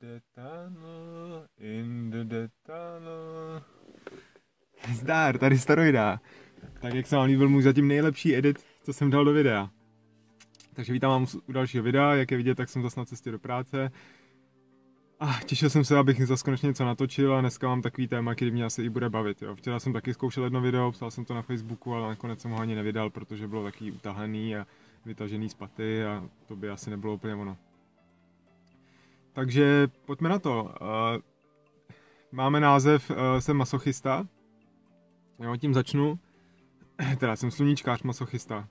the tunnel, in the tunnel. Zdár, tady Staroida. Tak jak se vám líbil můj zatím nejlepší edit, co jsem dal do videa. Takže vítám vás u dalšího videa, jak je vidět, tak jsem zase na cestě do práce. A těšil jsem se, abych zase konečně něco natočil a dneska mám takový téma, který mě asi i bude bavit. Jo. Včera jsem taky zkoušel jedno video, psal jsem to na Facebooku, ale nakonec jsem ho ani nevydal, protože bylo taky utahaný a vytažený z paty a to by asi nebylo úplně ono. Takže pojďme na to. Uh, máme název uh, Jsem masochista. Jo, tím začnu. Teda jsem sluníčkář masochista.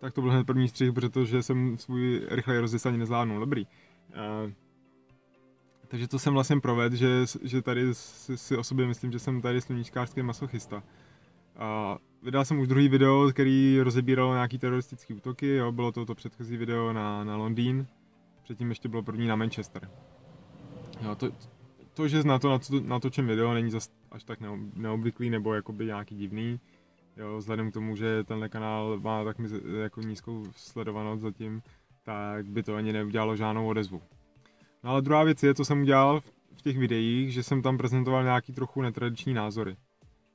Tak to byl hned první střih, protože jsem svůj rychlej rozjezd ani nezvládnul. Dobrý. Uh, takže to jsem vlastně proved, že, že tady si, si o sobě myslím, že jsem tady sluníčkářský masochista. A vydal jsem už druhý video, který rozebíral nějaký teroristický útoky, jo, bylo to to předchozí video na, na Londýn, předtím ještě bylo první na Manchester. Jo, to, to, že na to natočím video, není zas až tak neobvyklý nebo jakoby nějaký divný. Jo, vzhledem k tomu, že tenhle kanál má tak jako nízkou sledovanost zatím, tak by to ani neudělalo žádnou odezvu. No ale druhá věc je, co jsem udělal v těch videích, že jsem tam prezentoval nějaký trochu netradiční názory.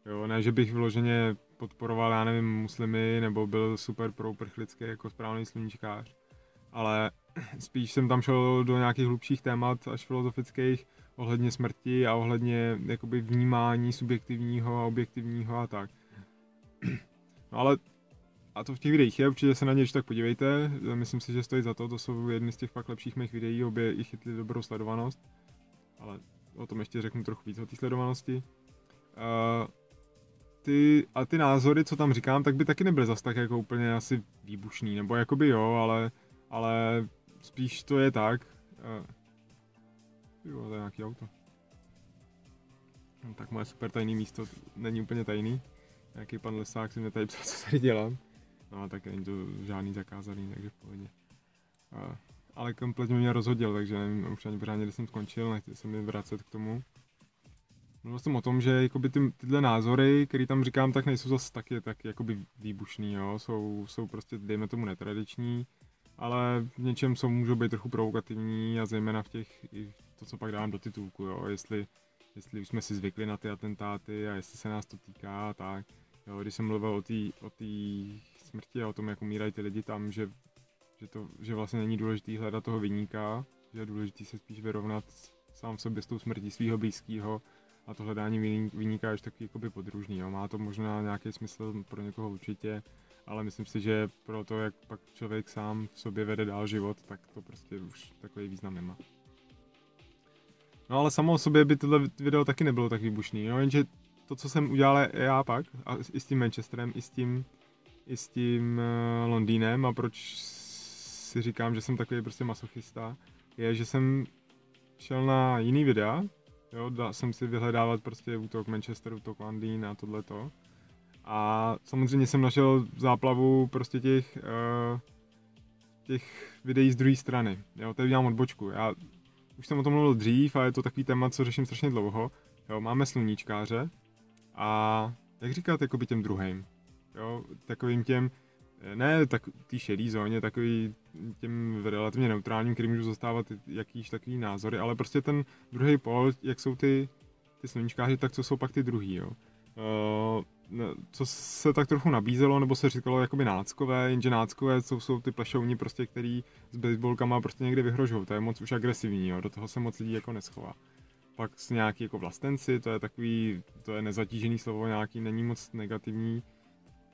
Jo, ne, že bych vyloženě podporoval, já nevím, muslimy, nebo byl super pro uprchlický jako správný sluníčkář. Ale spíš jsem tam šel do nějakých hlubších témat, až filozofických, ohledně smrti a ohledně jakoby vnímání subjektivního a objektivního a tak. No ale a to v těch videích je, určitě se na ně tak podívejte, myslím si, že stojí za to, to jsou jedny z těch fakt lepších mých videí, obě i chytly dobrou sledovanost, ale o tom ještě řeknu trochu víc o té sledovanosti. Uh, ty, a ty názory, co tam říkám, tak by taky nebyly zas tak jako úplně asi výbušný, nebo jakoby jo, ale, ale spíš to je tak. Jo, to je nějaký auto. No, tak moje super tajný místo není úplně tajný. Nějaký pan Lesák si mě tady psal, co tady dělám. No tak není to žádný zakázaný, takže v pohodě. Uh, ale kompletně mě rozhodil, takže nevím už ani pořádně, kde jsem skončil, nechci se mi vracet k tomu. Mluvil jsem o tom, že jakoby ty, tyhle názory, které tam říkám, tak nejsou zase taky tak jakoby výbušný, jo? Jsou, jsou prostě, dejme tomu, netradiční, ale v něčem jsou, můžou být trochu provokativní a zejména v těch, i to, co pak dávám do titulku, jo? Jestli, jestli už jsme si zvykli na ty atentáty a jestli se nás to týká, tak jo, když jsem mluvil o té o smrti a o tom, jak umírají ty lidi tam, že, že, to, že vlastně není důležité hledat toho vyníka, že je důležité se spíš vyrovnat sám sobě s tou smrtí svého blízkého a to hledání vyníka je taky jakoby podružný. Jo. Má to možná nějaký smysl pro někoho určitě, ale myslím si, že pro to, jak pak člověk sám v sobě vede dál život, tak to prostě už takový význam nemá. No ale samo o sobě by tohle video taky nebylo tak výbušný, jo, jenže to, co jsem udělal já pak, a i s tím Manchesterem, i s tím, i s tím uh, Londýnem a proč si říkám, že jsem takový prostě masochista, je, že jsem šel na jiný videa, Jo, dal jsem si vyhledávat prostě útok Manchester, útok Londýn a tohleto. A samozřejmě jsem našel záplavu prostě těch, uh, těch videí z druhé strany. Jo, tady udělám odbočku. Já už jsem o tom mluvil dřív a je to takový téma, co řeším strašně dlouho. Jo, máme sluníčkáře a jak říkat jakoby těm druhým. Jo, takovým těm, ne tak té šedý zóně, takový těm relativně neutrálním, který můžu zastávat jakýž takový názory, ale prostě ten druhý pol, jak jsou ty, ty sluníčkáři, tak co jsou pak ty druhý, jo. Uh, co se tak trochu nabízelo, nebo se říkalo jakoby náckové, jenže náckové jsou, jsou ty plešouni prostě, který s baseballkama prostě někdy vyhrožují, to je moc už agresivní, jo, do toho se moc lidí jako neschová. Pak s nějaký jako vlastenci, to je takový, to je nezatížený slovo, nějaký není moc negativní,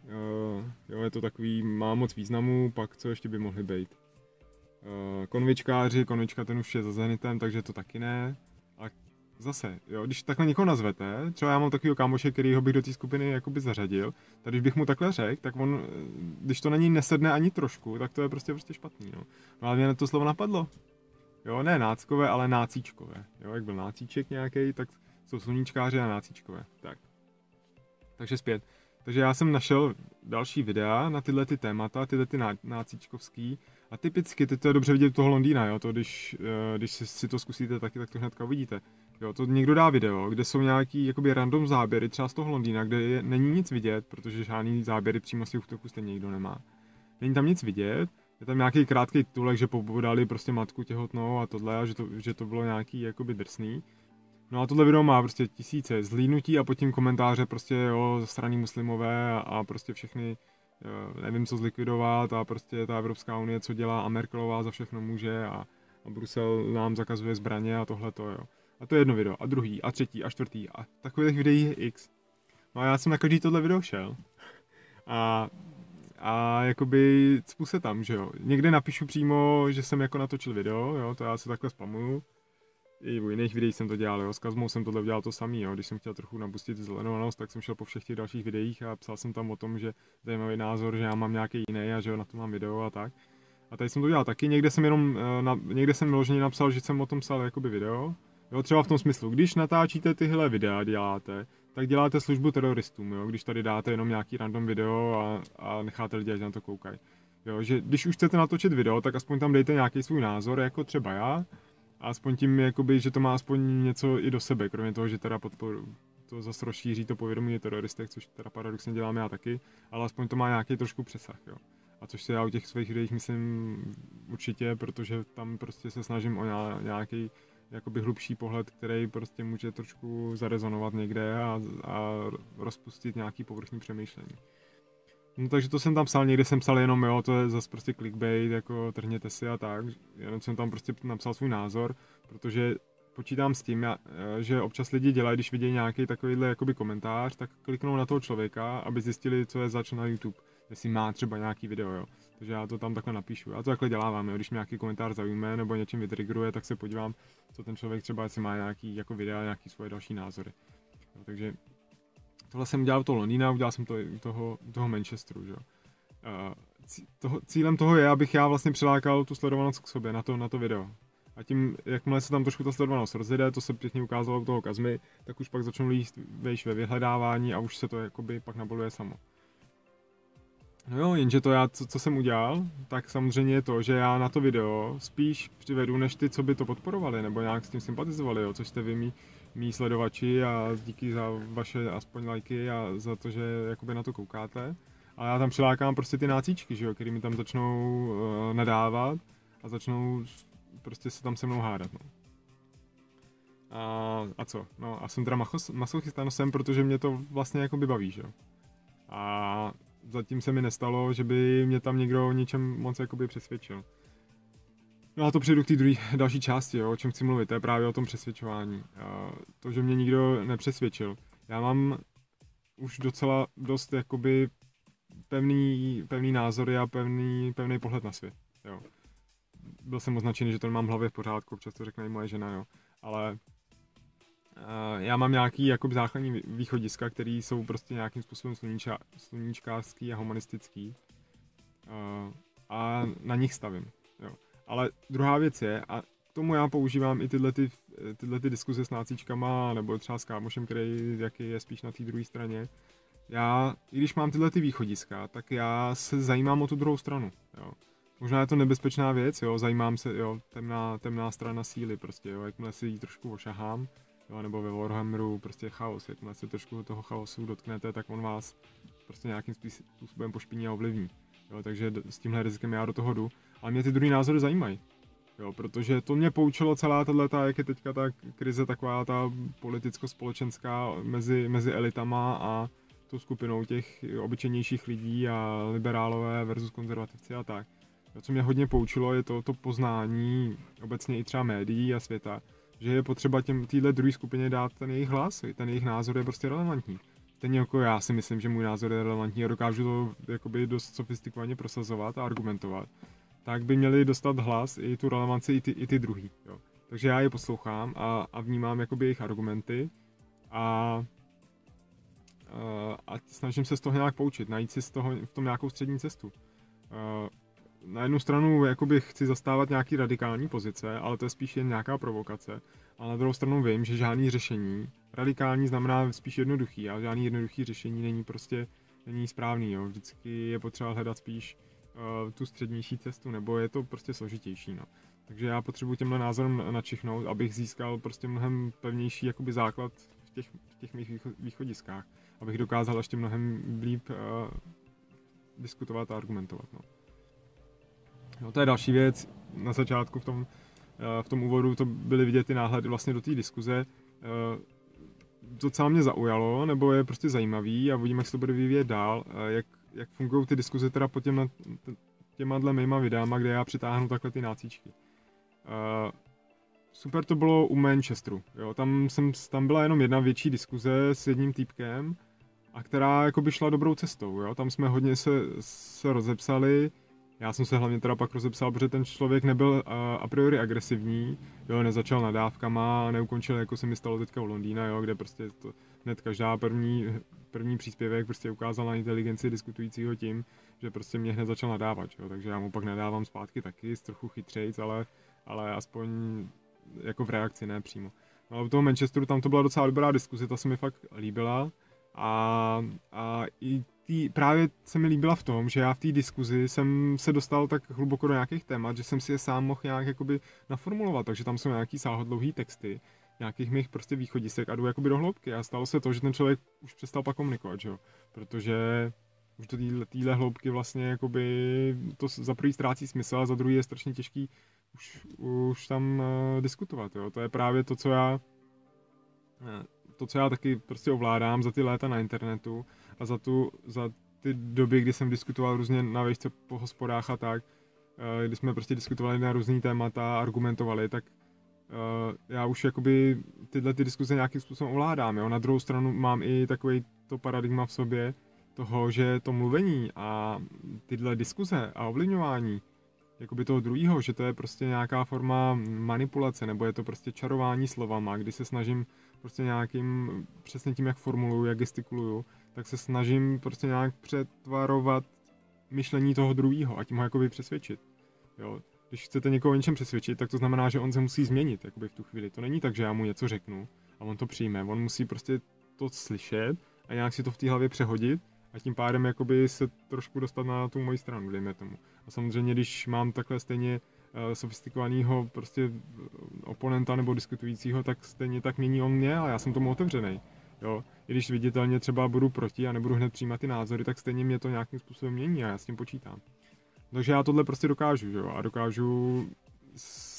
Uh, jo, je to takový, má moc významu, pak co ještě by mohly být. Uh, konvičkáři, konvička ten už je za Zenitem, takže to taky ne. A zase, jo, když takhle někoho nazvete, třeba já mám takového kámoše, který ho bych do té skupiny jakoby zařadil, tak když bych mu takhle řekl, tak on, když to na ní nesedne ani trošku, tak to je prostě prostě špatný, no. no ale mě to slovo napadlo. Jo, ne náckové, ale nácíčkové. Jo, jak byl nácíček nějaký, tak jsou sluníčkáři a nácíčkové. Tak. Takže zpět. Takže já jsem našel další videa na tyhle ty témata, tyhle ty nácíčkovský a typicky, ty to je dobře vidět toho Londýna, jo, to když, uh, když si, si to zkusíte taky, tak to hnedka uvidíte. Jo, to někdo dá video, kde jsou nějaký jakoby random záběry, třeba z toho Londýna, kde je, není nic vidět, protože žádný záběry přímo z těch útoků stejně nikdo nemá. Není tam nic vidět, je tam nějaký krátký titulek, že pobodali prostě matku těhotnou a tohle, a že to, že to bylo nějaký jakoby drsný. No a tohle video má prostě tisíce zhlídnutí a pod tím komentáře prostě jo, straní muslimové a, a prostě všechny, jo, nevím co zlikvidovat a prostě ta Evropská unie co dělá a Merkelová za všechno může a, a Brusel nám zakazuje zbraně a tohle to jo. A to je jedno video, a druhý, a třetí, a čtvrtý, a takových videí je x. No a já jsem na každý tohle video šel. A, a jakoby cpu se tam, že jo. Někde napíšu přímo, že jsem jako natočil video, jo, to já se takhle spamuju. I u jiných videí jsem to dělal, jo. S Kazmou jsem tohle udělal to samý, jo. Když jsem chtěl trochu nabustit zelenovanost, tak jsem šel po všech těch dalších videích a psal jsem tam o tom, že zajímavý názor, že já mám nějaký jiný a že jo, na to mám video a tak. A tady jsem to dělal taky, někde jsem jenom, eh, na, někde jsem vyloženě napsal, že jsem o tom psal jakoby video, Jo, třeba v tom smyslu, když natáčíte tyhle videa, děláte, tak děláte službu teroristům, jo, když tady dáte jenom nějaký random video a, a necháte lidi, ať na to koukají. Jo, že když už chcete natočit video, tak aspoň tam dejte nějaký svůj názor, jako třeba já, a aspoň tím, jakoby, že to má aspoň něco i do sebe, kromě toho, že teda podporu, to zase rozšíří to povědomí teroristech, což teda paradoxně dělám já taky, ale aspoň to má nějaký trošku přesah, jo. A což se já u těch svých videích myslím určitě, protože tam prostě se snažím o nějaký jakoby hlubší pohled, který prostě může trošku zarezonovat někde a, a rozpustit nějaký povrchní přemýšlení. No takže to jsem tam psal, někde jsem psal jenom, jo, to je zase prostě clickbait, jako trhněte si a tak, jenom jsem tam prostě napsal svůj názor, protože počítám s tím, že občas lidi dělají, když vidí nějaký takovýhle jakoby komentář, tak kliknou na toho člověka, aby zjistili, co je zač na YouTube, jestli má třeba nějaký video, jo. Takže já to tam takhle napíšu. Já to takhle dělávám, jo. když mě nějaký komentář zaujme nebo něčím vytrigruje, tak se podívám, co ten člověk třeba, jestli má nějaký jako videa, nějaký svoje další názory. Jo, takže tohle jsem udělal to Londýna, udělal jsem to toho, toho Manchesteru, že? Uh, toho, cílem toho je, abych já vlastně přilákal tu sledovanost k sobě na to, na to video. A tím, jakmile se tam trošku ta sledovanost rozjede, to se pěkně ukázalo u toho Kazmy, tak už pak začnou líst vejš ve vyhledávání a už se to jakoby pak naboluje samo. No jo, jenže to já, co, co jsem udělal, tak samozřejmě je to, že já na to video spíš přivedu, než ty, co by to podporovali, nebo nějak s tím sympatizovali, jo, což jste vy mý, mý sledovači a díky za vaše aspoň lajky a za to, že jakoby na to koukáte. A já tam přilákám prostě ty nácíčky, že jo, který mi tam začnou uh, nadávat a začnou prostě se tam se mnou hádat, no. A, a co? No a jsem teda masochista, no jsem, protože mě to vlastně jako by baví, že jo. A zatím se mi nestalo, že by mě tam někdo o něčem moc jakoby přesvědčil. No a to přijdu k té druhé další části, jo, o čem chci mluvit, to je právě o tom přesvědčování. To, že mě nikdo nepřesvědčil. Já mám už docela dost jakoby pevný, pevný názory a pevný, pevný pohled na svět. Jo. Byl jsem označený, že to mám v hlavě v pořádku, občas to řekne i moje žena, jo. Ale já mám nějaký jakoby základní východiska, které jsou prostě nějakým způsobem sluníča, sluníčkářský a humanistický. Uh, a na nich stavím. Jo. Ale druhá věc je, a k tomu já používám i tyhle, ty, tyhle ty diskuze s nácíčkama, nebo třeba s kámošem, který jaký je spíš na té druhé straně. Já, i když mám tyhle ty východiska, tak já se zajímám o tu druhou stranu. Jo. Možná je to nebezpečná věc, jo, zajímám se, jo, temná, temná strana síly prostě, jo, jakmile si ji trošku ošahám, jo, nebo ve Warhammeru prostě chaos, jakmile se trošku toho chaosu dotknete, tak on vás prostě nějakým způsobem pošpiní a ovlivní. Jo, takže s tímhle rizikem já do toho jdu. Ale mě ty druhý názory zajímají. Jo, protože to mě poučilo celá tato, jak je teďka ta krize taková ta politicko-společenská mezi, mezi elitama a tou skupinou těch obyčejnějších lidí a liberálové versus konzervativci a tak. To, co mě hodně poučilo, je to, to poznání obecně i třeba médií a světa, že je potřeba těm téhle druhé skupině dát ten jejich hlas, ten jejich názor je prostě relevantní. Stejně jako já si myslím, že můj názor je relevantní a dokážu to jakoby dost sofistikovaně prosazovat a argumentovat, tak by měli dostat hlas i tu relevanci i ty, i ty druhý. Jo. Takže já je poslouchám a, a vnímám jakoby jejich argumenty a, a, a snažím se z toho nějak poučit, najít si z toho v tom nějakou střední cestu na jednu stranu jakoby chci zastávat nějaký radikální pozice, ale to je spíš jen nějaká provokace. A na druhou stranu vím, že žádný řešení, radikální znamená spíš jednoduchý a žádný jednoduchý řešení není prostě není správný, jo. Vždycky je potřeba hledat spíš uh, tu střednější cestu, nebo je to prostě složitější, no. Takže já potřebuji těmhle názorem načichnout, abych získal prostě mnohem pevnější jakoby základ v těch, v těch mých východiskách, abych dokázal ještě mnohem líp uh, diskutovat a argumentovat, no. No, to je další věc. Na začátku v tom, uh, v tom úvodu to byly vidět ty náhledy vlastně do té diskuze. Uh, docela mě zaujalo, nebo je prostě zajímavý a uvidíme, jak se to bude vyvíjet dál, jak, jak fungují ty diskuze teda po těma, těma dle mýma videama, kde já přitáhnu takhle ty nácíčky. Super to bylo u Manchesteru, jo, tam, jsem, tam byla jenom jedna větší diskuze s jedním týpkem, a která jako by šla dobrou cestou, jo, tam jsme hodně se, se rozepsali, já jsem se hlavně teda pak rozepsal, protože ten člověk nebyl uh, a priori agresivní, jo, nezačal nadávkama a neukončil, jako se mi stalo teďka u Londýna, jo, kde prostě to, hned každá první, první příspěvek prostě ukázal na inteligenci diskutujícího tím, že prostě mě hned začal nadávat, jo, takže já mu pak nadávám zpátky taky, z trochu chytřejc, ale, ale aspoň jako v reakci, ne přímo. No ale u toho Manchesteru tam to byla docela dobrá diskuze, ta se mi fakt líbila a, a i tý, právě se mi líbila v tom, že já v té diskuzi jsem se dostal tak hluboko do nějakých témat, že jsem si je sám mohl nějak jakoby naformulovat, takže tam jsou nějaký sáhodlouhý texty, nějakých mých prostě východisek a jdu jakoby do hloubky a stalo se to, že ten člověk už přestal pak komunikovat, že jo? protože už do téhle hloubky vlastně jakoby to za prvý ztrácí smysl a za druhý je strašně těžký už, už tam uh, diskutovat, jo? to je právě to, co já uh, to, co já taky prostě ovládám za ty léta na internetu a za, tu, za ty doby, kdy jsem diskutoval různě na vejšce po hospodách a tak, eh, kdy jsme prostě diskutovali na různý témata, argumentovali, tak uh, já už jakoby tyhle ty diskuze nějakým způsobem ovládám. Jo? Na druhou stranu mám i takový to paradigma v sobě toho, že to mluvení a tyhle diskuze a ovlivňování jakoby toho druhého, že to je prostě nějaká forma manipulace, nebo je to prostě čarování slovama, kdy se snažím prostě nějakým, přesně tím, jak formuluju, jak gestikuluju, tak se snažím prostě nějak přetvarovat myšlení toho druhého a tím ho jakoby přesvědčit. Jo. Když chcete někoho něčem přesvědčit, tak to znamená, že on se musí změnit jakoby v tu chvíli. To není tak, že já mu něco řeknu a on to přijme. On musí prostě to slyšet a nějak si to v té hlavě přehodit a tím pádem jakoby se trošku dostat na tu moji stranu, dejme tomu. A samozřejmě, když mám takhle stejně uh, sofistikovaného prostě eh, oponenta nebo diskutujícího, tak stejně tak mění on mě a já jsem tomu otevřený. Jo? I když viditelně třeba budu proti a nebudu hned přijímat ty názory, tak stejně mě to nějakým způsobem mění a já s tím počítám. Takže já tohle prostě dokážu, jo? a dokážu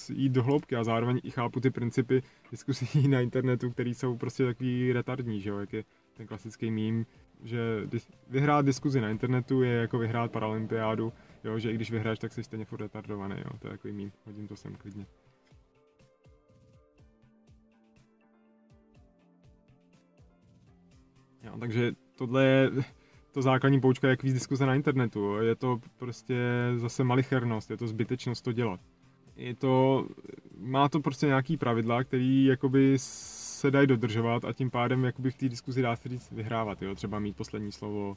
jít do hloubky a zároveň i chápu ty principy diskusí na internetu, které jsou prostě takový retardní, že jo? jak je ten klasický mím, že vyhrát diskuzi na internetu je jako vyhrát paralympiádu, jo, že i když vyhráš, tak jsi stejně furt retardovaný, jo, to je takový mým, hodím to sem klidně. Jo, takže tohle je to základní poučka, jak víc diskuze na internetu. Je to prostě zase malichernost, je to zbytečnost to dělat. Je to, má to prostě nějaký pravidla, který jakoby se dají dodržovat a tím pádem jakoby v té diskuzi dá se říct vyhrávat, jo? třeba mít poslední slovo,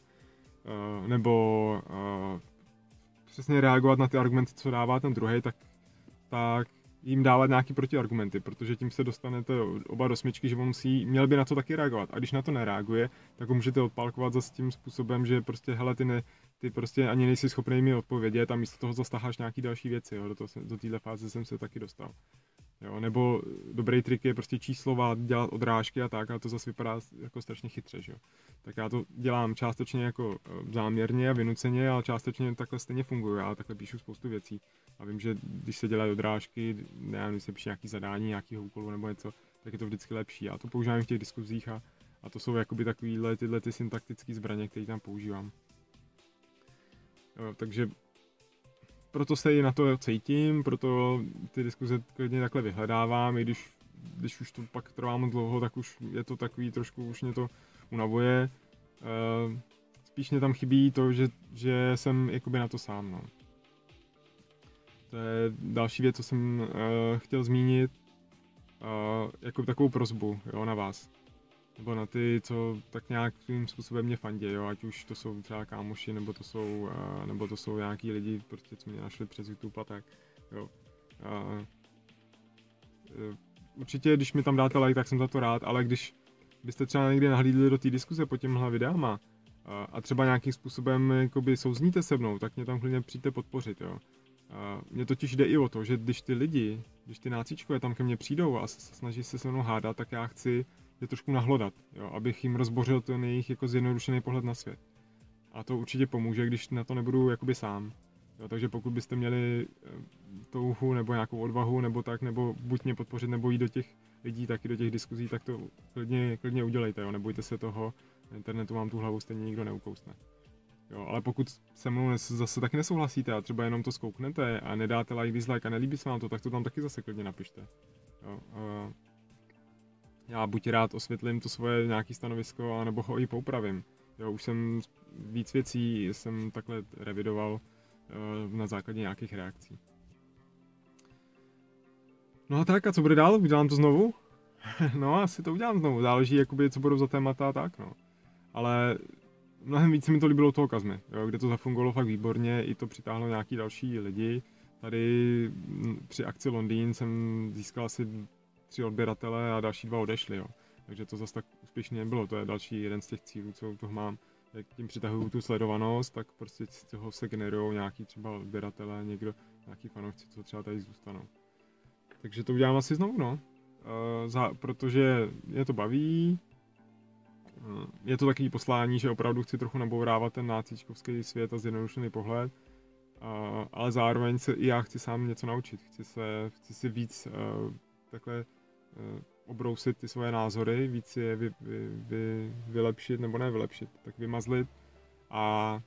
uh, nebo uh, přesně reagovat na ty argumenty, co dává ten druhý, tak, tak jim dávat nějaký protiargumenty, protože tím se dostanete oba do smyčky, že on musí, měl by na to taky reagovat. A když na to nereaguje, tak ho můžete odpálkovat zase tím způsobem, že prostě hele, ty, ne, ty prostě ani nejsi schopný mi odpovědět a místo toho zastáháš nějaký další věci. Jo. Do, toho, do téhle fáze jsem se taky dostal. Jo, nebo dobrý trik je prostě číslovat, dělat odrážky a tak, a to zase vypadá jako strašně chytře, že jo. Tak já to dělám částečně jako eh, záměrně a vynuceně, ale částečně takhle stejně funguje. Já takhle píšu spoustu věcí. A vím, že když se dělají odrážky, nevím, když se píše nějaký zadání, nějakého úkolu nebo něco, tak je to vždycky lepší. Já to používám v těch diskuzích a, a to jsou jakoby takovýhle tyhle ty syntaktické zbraně, které tam používám. Jo, takže proto se i na to cítím, proto ty diskuze klidně takhle vyhledávám, i když, když už to pak trvá moc dlouho, tak už je to takový trošku, už mě to unavuje. Uh, spíš mě tam chybí to, že, že jsem jakoby na to sám, no. To je další věc, co jsem uh, chtěl zmínit, uh, jako takovou prozbu, jo, na vás nebo na ty, co tak nějakým způsobem mě fandí, jo, ať už to jsou třeba kámoši, nebo to jsou, uh, nebo to jsou nějaký lidi, prostě, co mě našli přes YouTube a tak, jo. Uh, uh, určitě, když mi tam dáte like, tak jsem za to rád, ale když byste třeba někdy nahlídli do té diskuze po těmhle videama a, a třeba nějakým způsobem jakoby souzníte se mnou, tak mě tam klidně přijďte podpořit, jo. A mně totiž jde i o to, že když ty lidi, když ty nácíčkové tam ke mně přijdou a snaží se se mnou hádat, tak já chci je trošku nahlodat, jo, abych jim rozbořil ten jejich jako zjednodušený pohled na svět. A to určitě pomůže, když na to nebudu jakoby sám. Jo, takže pokud byste měli eh, touhu nebo nějakou odvahu nebo tak, nebo buď mě podpořit, nebo jít do těch lidí, tak i do těch diskuzí, tak to klidně, klidně udělejte, jo, nebojte se toho, na internetu vám tu hlavu stejně nikdo neukousne. Jo, ale pokud se mnou zase taky nesouhlasíte a třeba jenom to zkouknete a nedáte like, dislike a nelíbí se vám to, tak to tam taky zase klidně napište. Jo, uh, já buď rád osvětlím to svoje nějaké stanovisko, nebo ho i poupravím. Jo, už jsem víc věcí jsem takhle revidoval uh, na základě nějakých reakcí. No a tak, a co bude dál? Udělám to znovu? no, asi to udělám znovu. Záleží, jakoby, co budou za témata a tak, no. Ale mnohem víc mi to líbilo toho Kazmy, jo, kde to zafungovalo fakt výborně, i to přitáhlo nějaký další lidi. Tady při akci Londýn jsem získal asi tři odběratele a další dva odešli, jo. Takže to zase tak úspěšně nebylo, to je další jeden z těch cílů, co toho mám. Jak tím přitahuju tu sledovanost, tak prostě z toho se generují nějaký třeba odběratele, někdo, nějaký fanoušci, co třeba tady zůstanou. Takže to udělám asi znovu, no. Uh, za, protože mě to baví, uh, je to takový poslání, že opravdu chci trochu nabourávat ten nácíčkovský svět a zjednodušený pohled, uh, ale zároveň se i já chci sám něco naučit, chci, se, chci si víc takhle obrousit ty svoje názory, víc je vy, vy, vy, vylepšit, nebo ne vylepšit, tak vymazlit. A,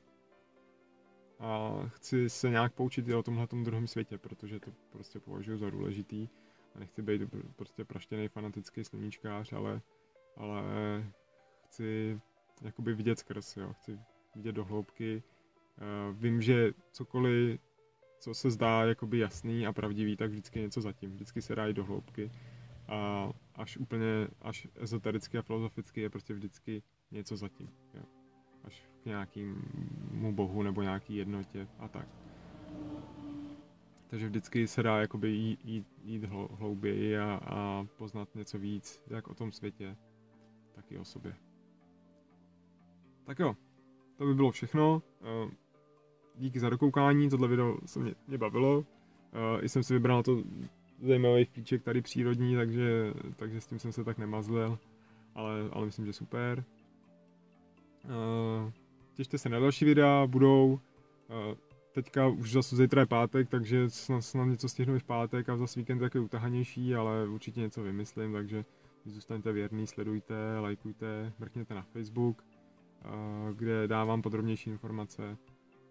a chci se nějak poučit i o tomhle druhém světě, protože to prostě považuji za důležitý. A nechci být prostě praštěný fanatický sluníčkář, ale, ale chci jakoby vidět skrz, jo, chci vidět do hloubky. Uh, vím, že cokoliv, co se zdá jakoby jasný a pravdivý, tak vždycky něco zatím, vždycky se dá jít do hloubky a až úplně, až ezotericky a filozoficky je prostě vždycky něco zatím, jo. Až k nějakému bohu nebo nějaký jednotě a tak. Takže vždycky se dá jakoby jít, jít, jít hlouběji a, a poznat něco víc, jak o tom světě, tak i o sobě. Tak jo, to by bylo všechno. Eh, díky za dokoukání, tohle video se mě, mě bavilo. Eh, I jsem si vybral to zajímavý fíček tady přírodní, takže, takže s tím jsem se tak nemazlil, ale, ale myslím, že super. Uh, těšte se na další videa, budou. Uh, teďka už zase zítra je pátek, takže snad, snad něco stihnu i v pátek a zase víkend takový utahanější, ale určitě něco vymyslím, takže zůstaňte věrný, sledujte, lajkujte, mrkněte na Facebook, uh, kde dávám podrobnější informace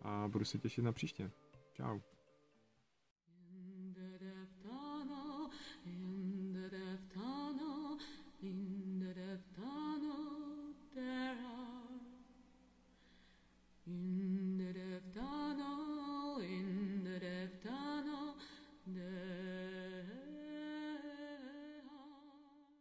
a budu se těšit na příště. Ciao.